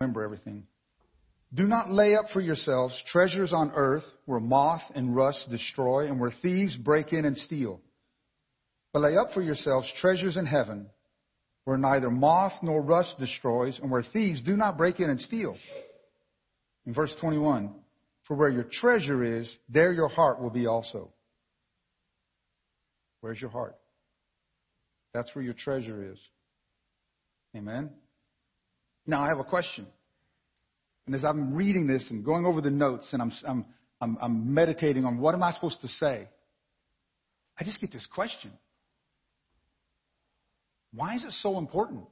remember everything. Do not lay up for yourselves treasures on earth where moth and rust destroy and where thieves break in and steal. But lay up for yourselves treasures in heaven where neither moth nor rust destroys and where thieves do not break in and steal. In verse 21, for where your treasure is, there your heart will be also. Where's your heart? That's where your treasure is. Amen. Now I have a question. And as I'm reading this and going over the notes and I'm, I'm, I'm, I'm meditating on what am I supposed to say, I just get this question. Why is it so important?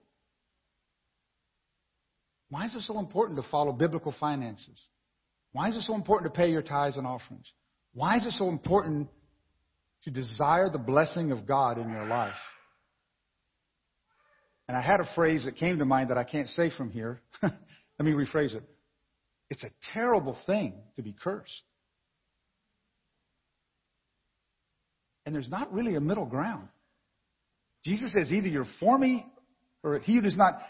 Why is it so important to follow biblical finances? Why is it so important to pay your tithes and offerings? Why is it so important to desire the blessing of God in your life? And I had a phrase that came to mind that I can't say from here. Let me rephrase it. It's a terrible thing to be cursed. And there's not really a middle ground. Jesus says either you're for me or he who does not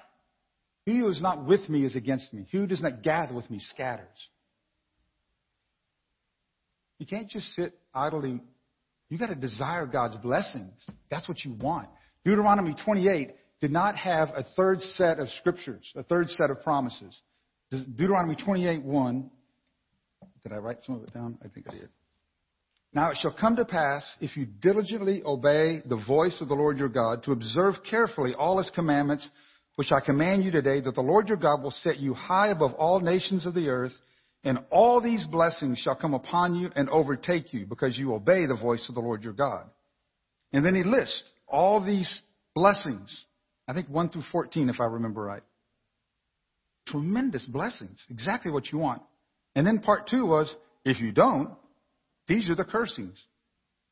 he who is not with me is against me. He who does not gather with me scatters. You can't just sit idly. You got to desire God's blessings. That's what you want. Deuteronomy 28 did not have a third set of scriptures, a third set of promises. Deuteronomy 28:1. Did I write some of it down? I think I did. Now it shall come to pass, if you diligently obey the voice of the Lord your God, to observe carefully all his commandments, which I command you today, that the Lord your God will set you high above all nations of the earth, and all these blessings shall come upon you and overtake you, because you obey the voice of the Lord your God. And then he lists all these blessings. I think 1 through 14, if I remember right. Tremendous blessings. Exactly what you want. And then part two was, if you don't, these are the cursings.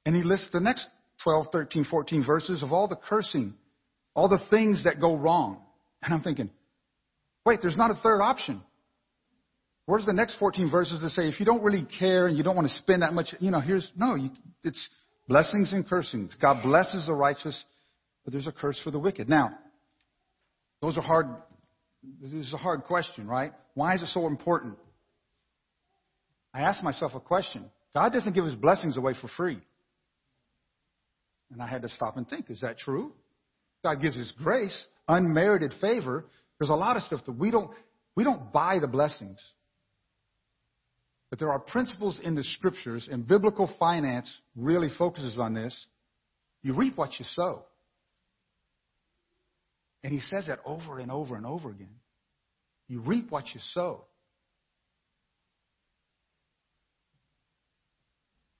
And he lists the next 12, 13, 14 verses of all the cursing, all the things that go wrong. And I'm thinking, wait, there's not a third option. Where's the next 14 verses that say, if you don't really care and you don't want to spend that much, you know, here's, no, you, it's blessings and cursings. God blesses the righteous, but there's a curse for the wicked. Now, those are hard, this is a hard question, right? Why is it so important? I asked myself a question. God doesn't give his blessings away for free. And I had to stop and think, is that true? God gives his grace, unmerited favor. There's a lot of stuff that we don't, we don't buy the blessings. But there are principles in the scriptures, and biblical finance really focuses on this. You reap what you sow. And he says that over and over and over again. You reap what you sow.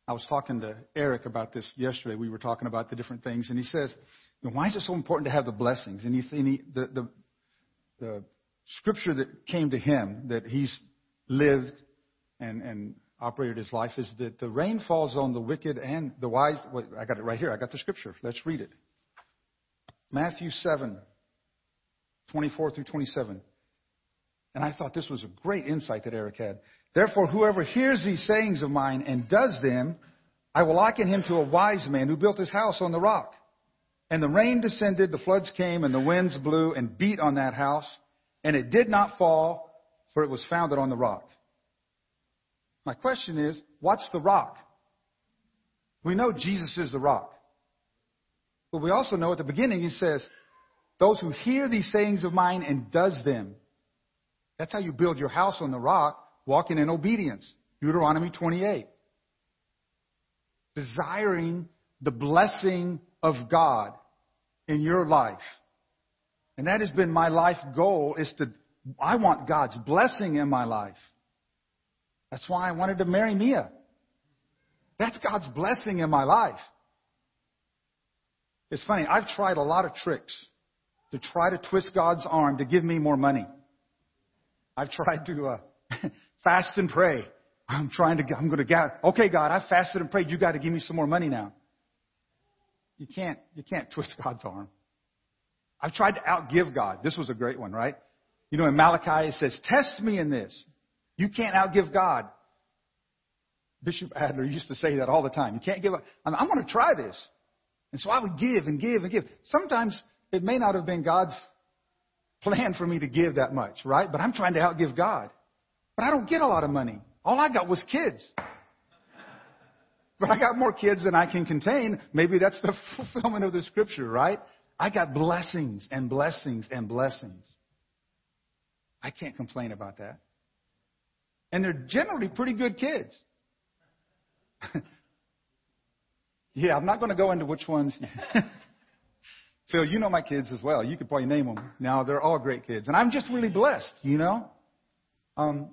I was talking to Eric about this yesterday. We were talking about the different things, and he says, "Why is it so important to have the blessings?" And, he, and he, the, the the scripture that came to him that he's lived and and operated his life is that the rain falls on the wicked and the wise. Wait, I got it right here. I got the scripture. Let's read it. Matthew seven, twenty-four through twenty-seven. And I thought this was a great insight that Eric had. Therefore, whoever hears these sayings of mine and does them, I will liken him to a wise man who built his house on the rock. And the rain descended, the floods came, and the winds blew and beat on that house, and it did not fall, for it was founded on the rock. My question is, what's the rock? We know Jesus is the rock. But we also know at the beginning he says, those who hear these sayings of mine and does them. That's how you build your house on the rock walking in obedience. Deuteronomy 28. Desiring the blessing of God in your life. And that has been my life goal is to, I want God's blessing in my life. That's why I wanted to marry Mia. That's God's blessing in my life. It's funny, I've tried a lot of tricks to try to twist God's arm to give me more money. I've tried to uh, Fast and pray. I'm trying to, I'm going to okay, God, I fasted and prayed. You got to give me some more money now. You can't, you can't twist God's arm. I've tried to outgive God. This was a great one, right? You know, in Malachi it says, test me in this. You can't outgive God. Bishop Adler used to say that all the time. You can't give up. I'm, I'm going to try this. And so I would give and give and give. Sometimes it may not have been God's plan for me to give that much, right? But I'm trying to outgive God. But I don't get a lot of money. All I got was kids. But I got more kids than I can contain. Maybe that's the fulfillment of the scripture, right? I got blessings and blessings and blessings. I can't complain about that. And they're generally pretty good kids. yeah, I'm not going to go into which ones. Phil, you know my kids as well. You could probably name them. Now, they're all great kids. And I'm just really blessed, you know? Um,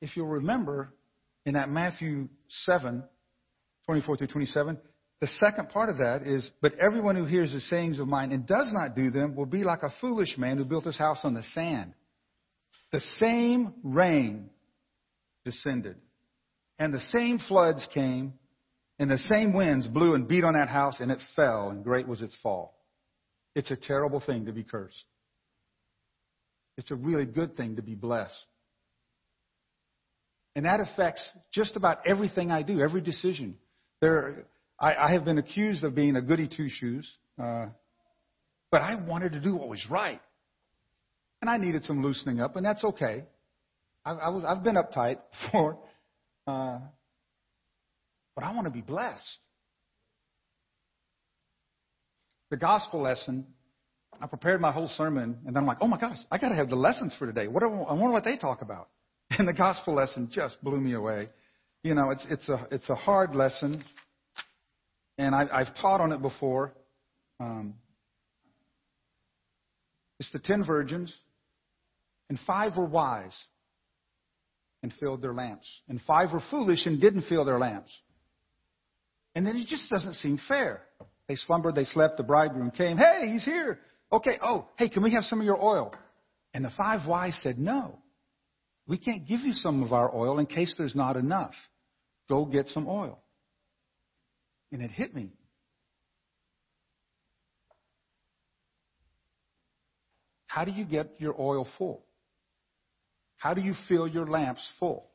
if you'll remember, in that Matthew 7, 24 through 27, the second part of that is, But everyone who hears the sayings of mine and does not do them will be like a foolish man who built his house on the sand. The same rain descended, and the same floods came, and the same winds blew and beat on that house, and it fell, and great was its fall. It's a terrible thing to be cursed. It's a really good thing to be blessed. And that affects just about everything I do, every decision. There, I, I have been accused of being a goody two shoes, uh, but I wanted to do what was right. And I needed some loosening up, and that's okay. I, I was, I've been uptight before, uh, but I want to be blessed. The gospel lesson, I prepared my whole sermon, and then I'm like, oh my gosh, I got to have the lessons for today. What I wonder what they talk about. And the gospel lesson just blew me away. You know, it's, it's, a, it's a hard lesson, and I, I've taught on it before. Um, it's the ten virgins, and five were wise and filled their lamps, and five were foolish and didn't fill their lamps. And then it just doesn't seem fair. They slumbered, they slept, the bridegroom came. Hey, he's here. Okay, oh, hey, can we have some of your oil? And the five wise said, No. We can't give you some of our oil in case there's not enough. Go get some oil. And it hit me. How do you get your oil full? How do you fill your lamps full?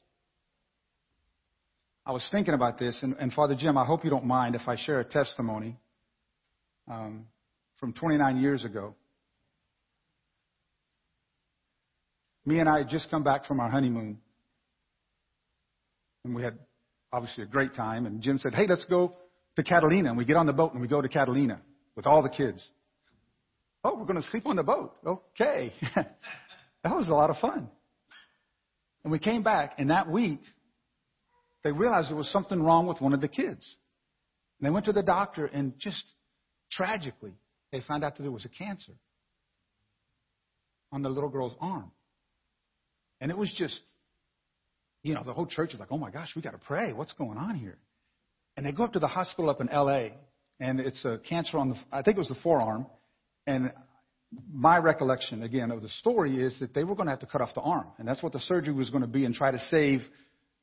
I was thinking about this, and, and Father Jim, I hope you don't mind if I share a testimony um, from 29 years ago. Mia and I had just come back from our honeymoon. And we had obviously a great time. And Jim said, Hey, let's go to Catalina. And we get on the boat and we go to Catalina with all the kids. Oh, we're going to sleep on the boat. Okay. that was a lot of fun. And we came back, and that week, they realized there was something wrong with one of the kids. And they went to the doctor, and just tragically, they found out that there was a cancer on the little girl's arm. And it was just, you know, the whole church is like, oh my gosh, we got to pray. What's going on here? And they go up to the hospital up in L.A., and it's a cancer on the, I think it was the forearm. And my recollection, again, of the story is that they were going to have to cut off the arm. And that's what the surgery was going to be and try to save,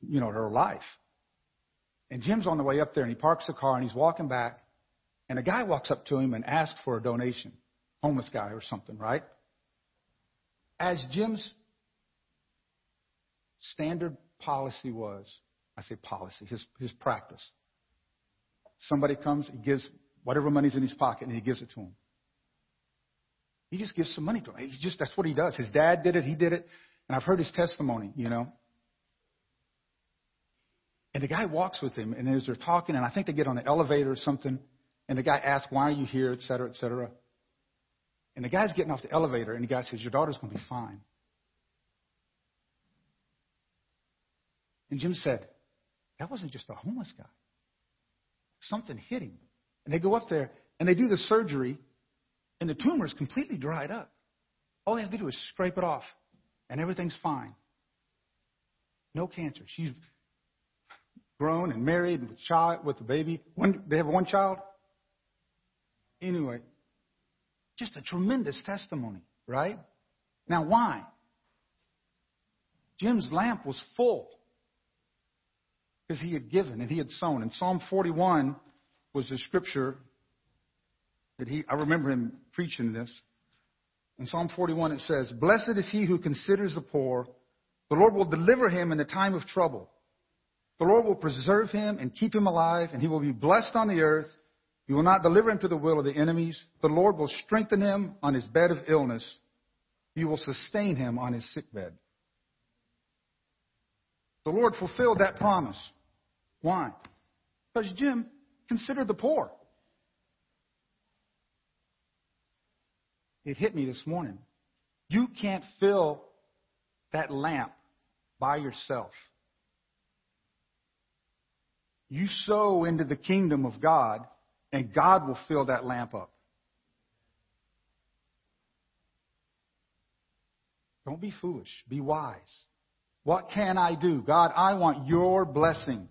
you know, her life. And Jim's on the way up there, and he parks the car, and he's walking back. And a guy walks up to him and asks for a donation. Homeless guy or something, right? As Jim's standard policy was, I say policy, his, his practice. Somebody comes, he gives whatever money's in his pocket, and he gives it to him. He just gives some money to him. He just, that's what he does. His dad did it, he did it, and I've heard his testimony, you know. And the guy walks with him, and as they're talking, and I think they get on the elevator or something, and the guy asks, Why are you here, et cetera, et cetera. And the guy's getting off the elevator, and the guy says, Your daughter's going to be fine. And Jim said, That wasn't just a homeless guy. Something hit him. And they go up there and they do the surgery, and the tumor is completely dried up. All they have to do is scrape it off, and everything's fine. No cancer. She's grown and married with child with a baby. One, they have one child. Anyway, just a tremendous testimony, right? Now, why? Jim's lamp was full because he had given and he had sown. And Psalm 41 was the scripture that he, I remember him preaching this. In Psalm 41 it says, Blessed is he who considers the poor. The Lord will deliver him in the time of trouble. The Lord will preserve him and keep him alive, and he will be blessed on the earth. He will not deliver him to the will of the enemies. The Lord will strengthen him on his bed of illness. He will sustain him on his sick bed. The Lord fulfilled that promise. Why? Because, Jim, consider the poor. It hit me this morning. You can't fill that lamp by yourself. You sow into the kingdom of God, and God will fill that lamp up. Don't be foolish. Be wise. What can I do? God, I want your blessing.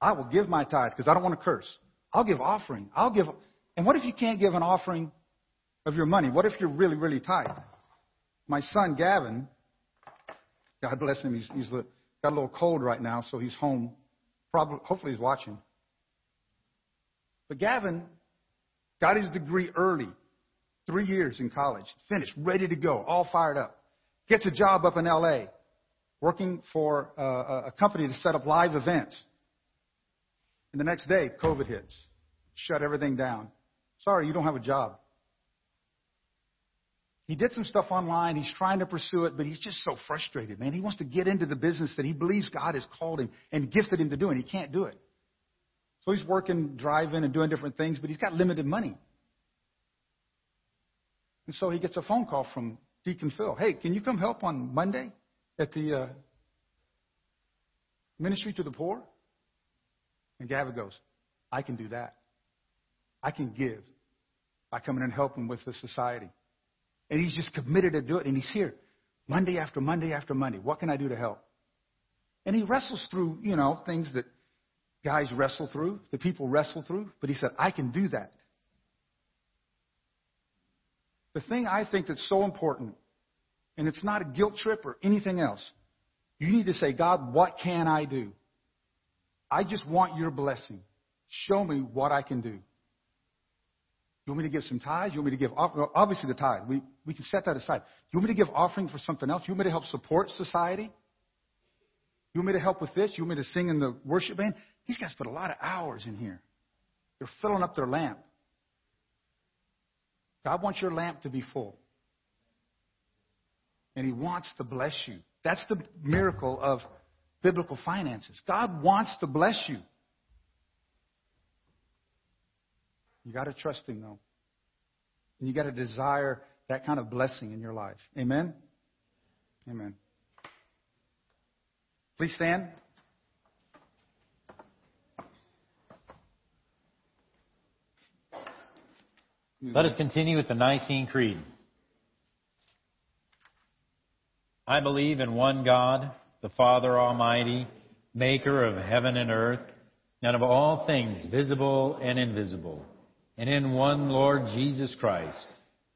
I will give my tithe because I don't want to curse. I'll give offering. I'll give. And what if you can't give an offering of your money? What if you're really, really tight? My son Gavin, God bless him, he's, he's got a little cold right now, so he's home. Probably, hopefully, he's watching. But Gavin got his degree early, three years in college, finished, ready to go, all fired up. Gets a job up in L.A working for uh, a, a company to set up live events. And the next day, COVID hits, shut everything down. Sorry, you don't have a job. He did some stuff online. He's trying to pursue it, but he's just so frustrated, man. He wants to get into the business that he believes God has called him and gifted him to do, and he can't do it. So he's working, driving, and doing different things, but he's got limited money. And so he gets a phone call from Deacon Phil. Hey, can you come help on Monday? at the uh, ministry to the poor? And Gavin goes, I can do that. I can give by coming and helping with the society. And he's just committed to do it. And he's here Monday after Monday after Monday. What can I do to help? And he wrestles through, you know, things that guys wrestle through, that people wrestle through. But he said, I can do that. The thing I think that's so important and it's not a guilt trip or anything else. You need to say, God, what can I do? I just want your blessing. Show me what I can do. You want me to give some tithes? You want me to give, obviously the tithe. We, we can set that aside. You want me to give offering for something else? You want me to help support society? You want me to help with this? You want me to sing in the worship band? These guys put a lot of hours in here. They're filling up their lamp. God wants your lamp to be full and He wants to bless you. That's the miracle of biblical finances. God wants to bless you. You got to trust Him, though. And you got to desire that kind of blessing in your life. Amen? Amen. Please stand. Let us continue with the Nicene Creed. I believe in one God, the Father Almighty, maker of heaven and earth, and of all things visible and invisible, and in one Lord Jesus Christ,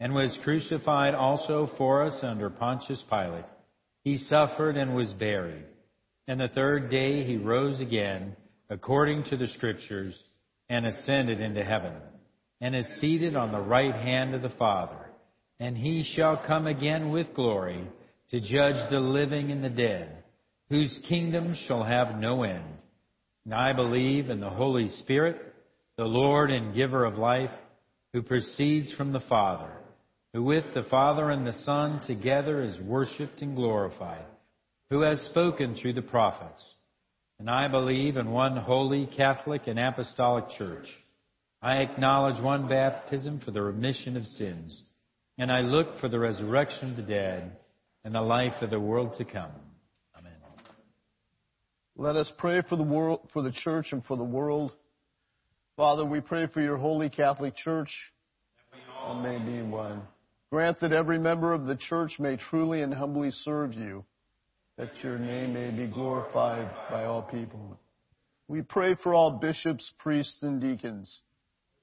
and was crucified also for us under Pontius Pilate. He suffered and was buried. And the third day he rose again according to the scriptures and ascended into heaven and is seated on the right hand of the Father. And he shall come again with glory to judge the living and the dead, whose kingdom shall have no end. And I believe in the Holy Spirit, the Lord and giver of life, who proceeds from the Father, who with the Father and the Son together is worshipped and glorified, who has spoken through the prophets. And I believe in one holy, Catholic, and Apostolic Church. I acknowledge one baptism for the remission of sins, and I look for the resurrection of the dead and the life of the world to come. Amen. Let us pray for the world, for the church and for the world. Father, we pray for your holy Catholic Church and may be one. Grant that every member of the church may truly and humbly serve you, that your name may be glorified by all people. We pray for all bishops, priests, and deacons,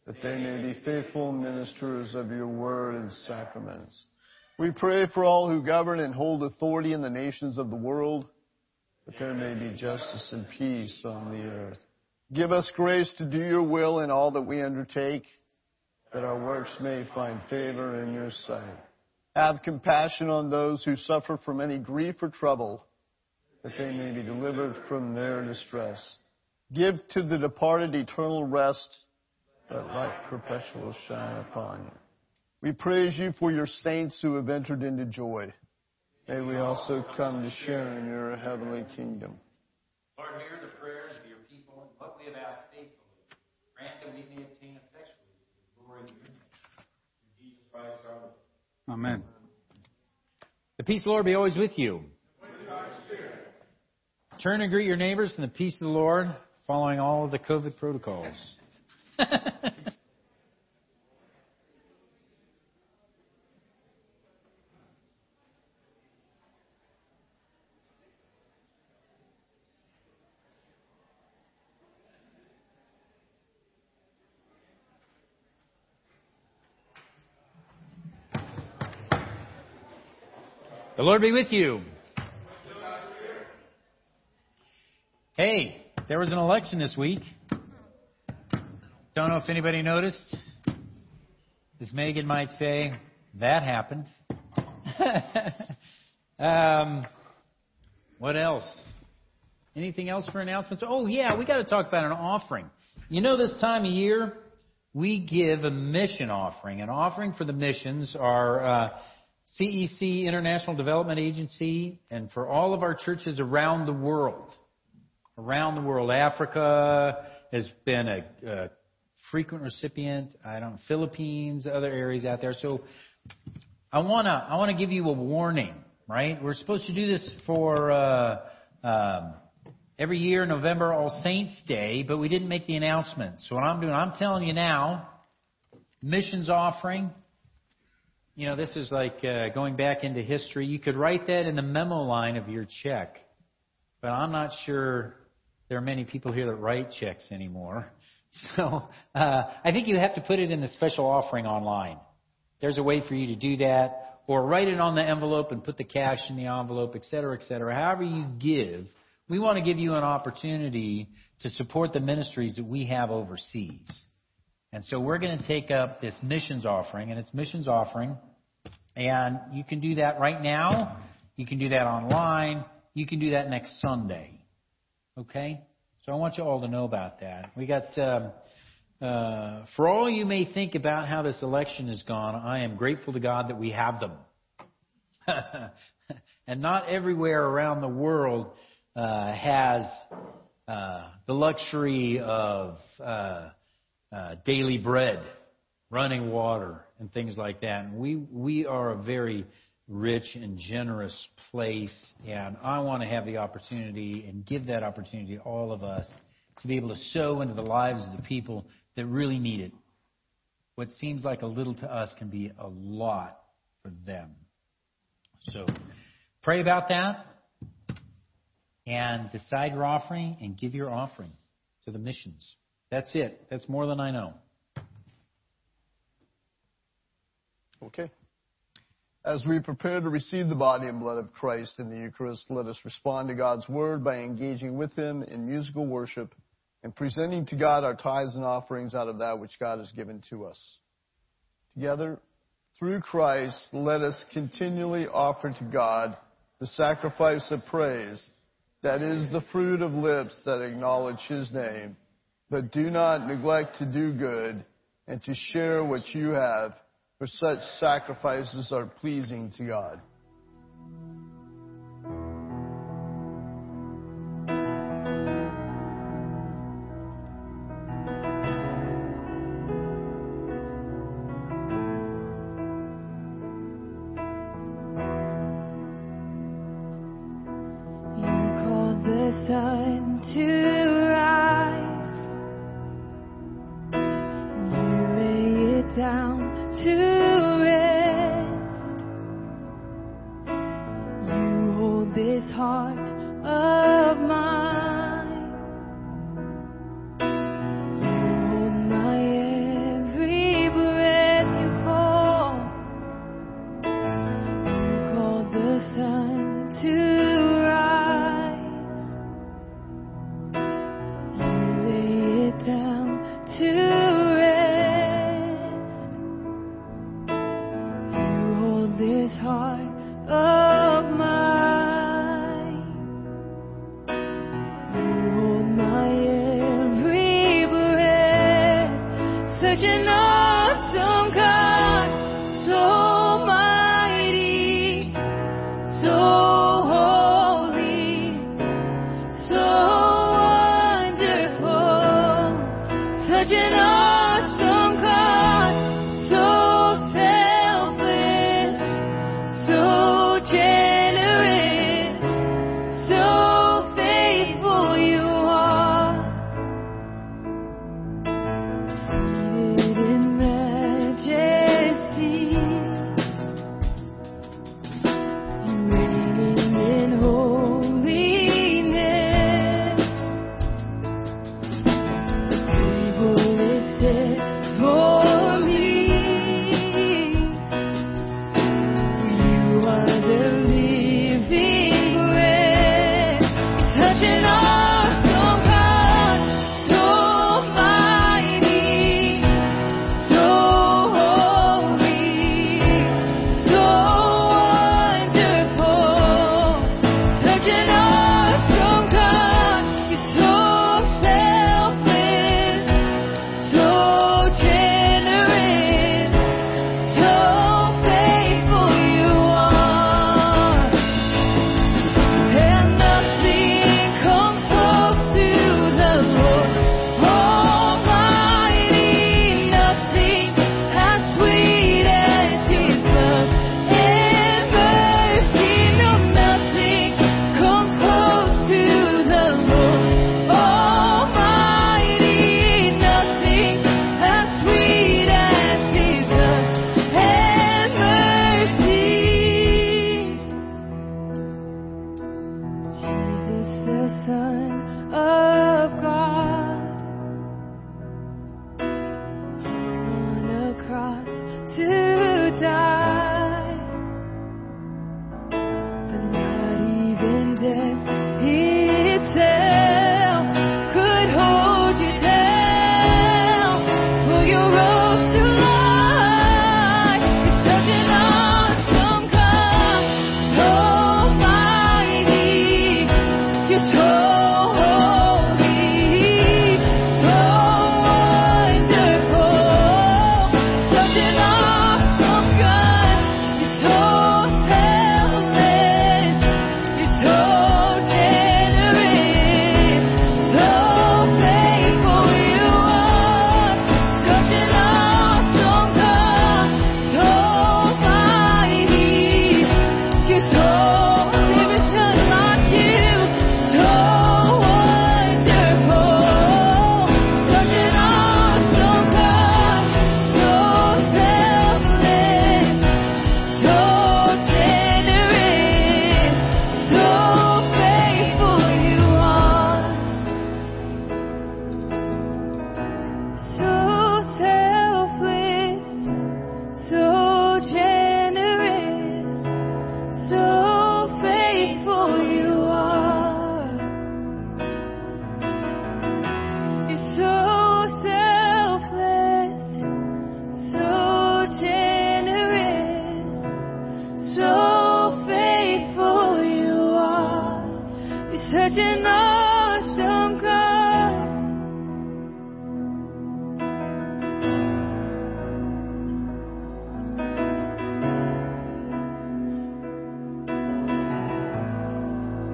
that they may be faithful ministers of your word and sacraments. We pray for all who govern and hold authority in the nations of the world, that there may be justice and peace on the earth. Give us grace to do your will in all that we undertake, that our works may find favor in your sight. Have compassion on those who suffer from any grief or trouble, that they may be delivered from their distress. Give to the departed eternal rest, that light perpetual shine upon you. We praise you for your saints who have entered into joy. May we also come to share in your heavenly kingdom. Lord, hear the prayers of your people and what we have asked faithfully. Grant that we may obtain effectually the glory of your name. Through Jesus Amen. The peace of the Lord be always with you. Turn and greet your neighbors in the peace of the Lord, following all of the COVID protocols. The Lord be with you. Hey, there was an election this week. Don't know if anybody noticed. As Megan might say, that happened. um, what else? Anything else for announcements? Oh, yeah, we got to talk about an offering. You know, this time of year, we give a mission offering. An offering for the missions, are. uh, CEC International Development Agency, and for all of our churches around the world. Around the world. Africa has been a, a frequent recipient. I don't Philippines, other areas out there. So I wanna I wanna give you a warning, right? We're supposed to do this for uh, um, every year, November All Saints Day, but we didn't make the announcement. So what I'm doing, I'm telling you now, missions offering. You know, this is like uh, going back into history. You could write that in the memo line of your check, but I'm not sure there are many people here that write checks anymore. So uh, I think you have to put it in the special offering online. There's a way for you to do that, or write it on the envelope and put the cash in the envelope, et cetera, et cetera. However you give, we want to give you an opportunity to support the ministries that we have overseas. And so we're going to take up this missions offering, and it's missions offering. And you can do that right now. You can do that online. You can do that next Sunday. Okay? So I want you all to know about that. We got, um, uh, for all you may think about how this election has gone, I am grateful to God that we have them. and not everywhere around the world uh, has uh, the luxury of uh, daily bread, running water, and things like that. And we we are a very rich and generous place, and I want to have the opportunity and give that opportunity to all of us to be able to sow into the lives of the people that really need it. What seems like a little to us can be a lot for them. So pray about that and decide your offering and give your offering to the missions. That's it. That's more than I know. Okay. As we prepare to receive the body and blood of Christ in the Eucharist, let us respond to God's word by engaging with Him in musical worship and presenting to God our tithes and offerings out of that which God has given to us. Together, through Christ, let us continually offer to God the sacrifice of praise that is the fruit of lips that acknowledge His name. But do not neglect to do good and to share what you have, for such sacrifices are pleasing to God. Breath, such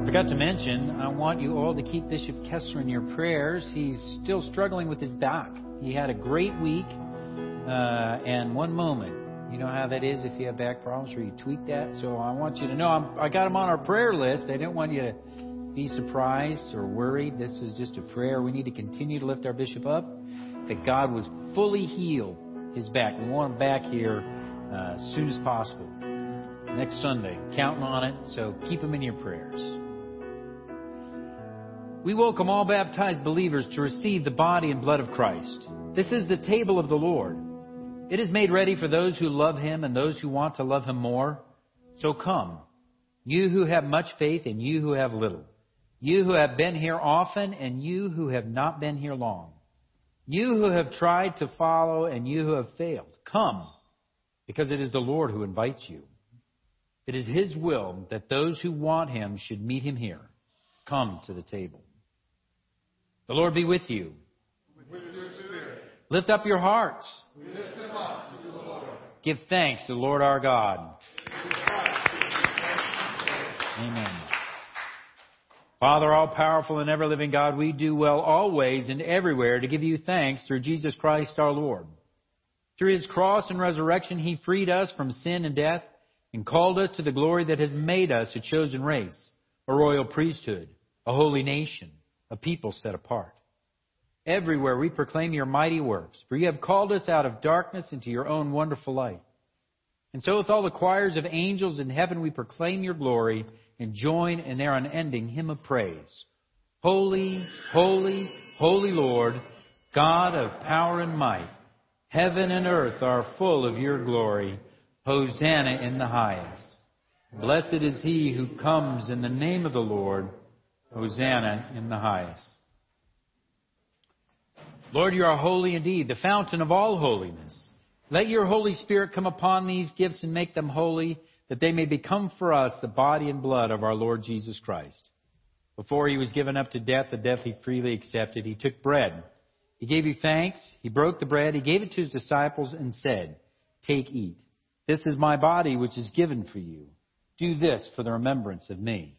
Forgot to mention, I want you all to keep Bishop Kessler in your prayers. He's still struggling with his back. He had a great week, uh, and one moment. You know how that is if you have back problems where you tweak that. So I want you to know I'm, I got him on our prayer list. I didn't want you to be surprised or worried. This is just a prayer. We need to continue to lift our bishop up. That God was fully healed his back. We want him back here uh, as soon as possible. Next Sunday, counting on it. So keep him in your prayers. We welcome all baptized believers to receive the body and blood of Christ. This is the table of the Lord. It is made ready for those who love Him and those who want to love Him more. So come, you who have much faith and you who have little. You who have been here often and you who have not been here long. You who have tried to follow and you who have failed. Come, because it is the Lord who invites you. It is His will that those who want Him should meet Him here. Come to the table. The Lord be with you. Lift up your hearts. Give thanks to the Lord our God. Amen. Father, all powerful and ever living God, we do well always and everywhere to give you thanks through Jesus Christ our Lord. Through his cross and resurrection, he freed us from sin and death and called us to the glory that has made us a chosen race, a royal priesthood, a holy nation, a people set apart. Everywhere we proclaim your mighty works, for you have called us out of darkness into your own wonderful light. And so with all the choirs of angels in heaven, we proclaim your glory and join in their unending hymn of praise. Holy, holy, holy Lord, God of power and might, heaven and earth are full of your glory. Hosanna in the highest. Blessed is he who comes in the name of the Lord. Oh, Hosanna in the highest. Lord, you are holy indeed, the fountain of all holiness. Let your Holy Spirit come upon these gifts and make them holy, that they may become for us the body and blood of our Lord Jesus Christ. Before he was given up to death, the death he freely accepted, he took bread. He gave you thanks. He broke the bread. He gave it to his disciples and said, Take, eat. This is my body, which is given for you. Do this for the remembrance of me.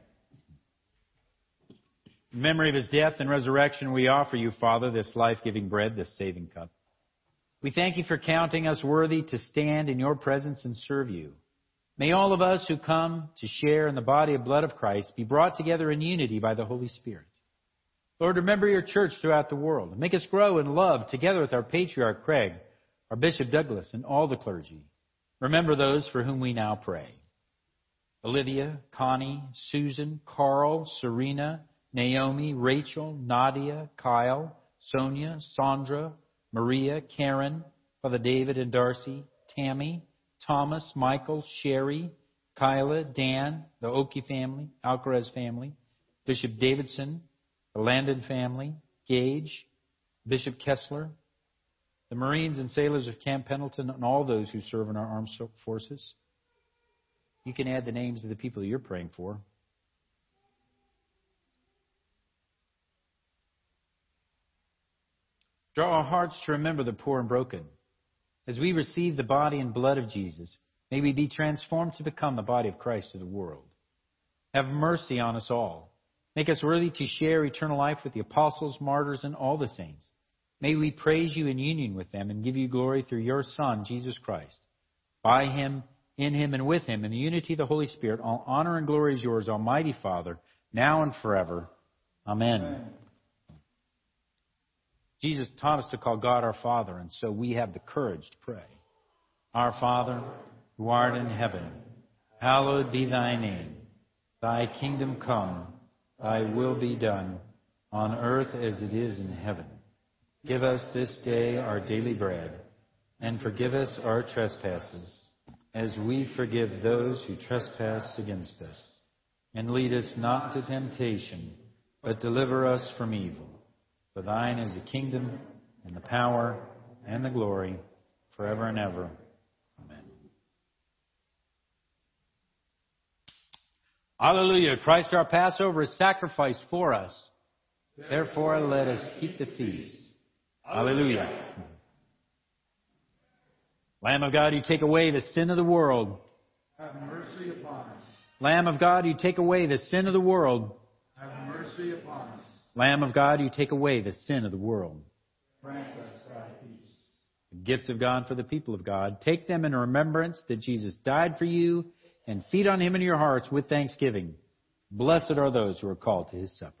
In memory of his death and resurrection, we offer you, Father, this life giving bread, this saving cup. We thank you for counting us worthy to stand in your presence and serve you. May all of us who come to share in the body and blood of Christ be brought together in unity by the Holy Spirit. Lord, remember your church throughout the world. Make us grow in love together with our patriarch Craig, our Bishop Douglas, and all the clergy. Remember those for whom we now pray. Olivia, Connie, Susan, Carl, Serena, Naomi, Rachel, Nadia, Kyle, Sonia, Sandra, Maria, Karen, Father David and Darcy, Tammy, Thomas, Michael, Sherry, Kyla, Dan, the Oki family, Alcarez family, Bishop Davidson, the Landon family, Gage, Bishop Kessler, the Marines and sailors of Camp Pendleton, and all those who serve in our armed forces. You can add the names of the people you're praying for. Draw our hearts to remember the poor and broken. As we receive the body and blood of Jesus, may we be transformed to become the body of Christ to the world. Have mercy on us all. Make us worthy to share eternal life with the apostles, martyrs, and all the saints. May we praise you in union with them and give you glory through your Son, Jesus Christ. By him, in him, and with him, in the unity of the Holy Spirit, all honor and glory is yours, Almighty Father, now and forever. Amen. Amen. Jesus taught us to call God our Father, and so we have the courage to pray. Our Father, who art in heaven, hallowed be thy name. Thy kingdom come, thy will be done, on earth as it is in heaven. Give us this day our daily bread, and forgive us our trespasses, as we forgive those who trespass against us. And lead us not to temptation, but deliver us from evil. For thine is the kingdom and the power and the glory forever and ever. Amen. Hallelujah. Christ our Passover is sacrificed for us. Therefore, let us keep the feast. Hallelujah. Lamb of God, you take away the sin of the world. Have mercy upon us. Lamb of God, you take away the sin of the world. Have mercy upon us. Lamb of God, you take away the sin of the world. Grant us thy peace. The gifts of God for the people of God. Take them in remembrance that Jesus died for you and feed on him in your hearts with thanksgiving. Blessed are those who are called to his supper.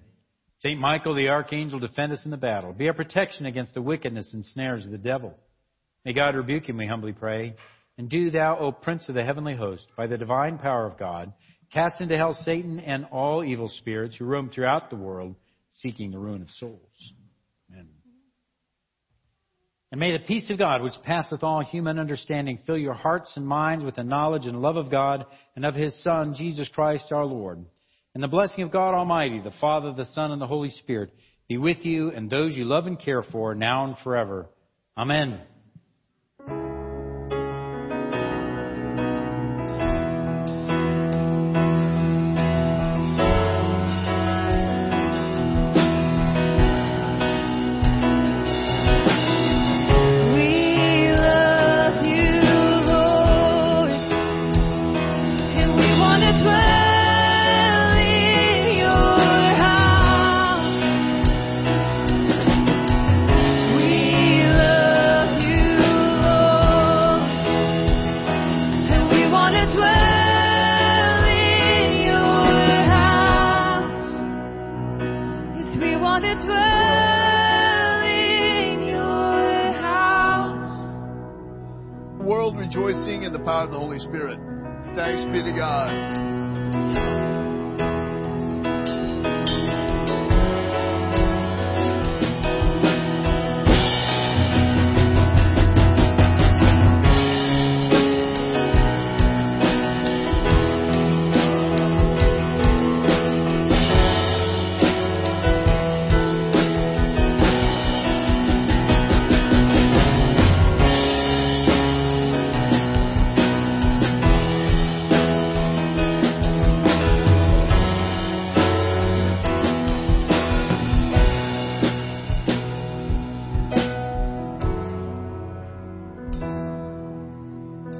Saint Michael the archangel, defend us in the battle. Be our protection against the wickedness and snares of the devil. May God rebuke him, we humbly pray. And do thou, O Prince of the heavenly host, by the divine power of God, cast into hell Satan and all evil spirits who roam throughout the world, seeking the ruin of souls. Amen. And may the peace of God, which passeth all human understanding, fill your hearts and minds with the knowledge and love of God and of his Son, Jesus Christ our Lord. And the blessing of God Almighty, the Father, the Son, and the Holy Spirit be with you and those you love and care for now and forever. Amen.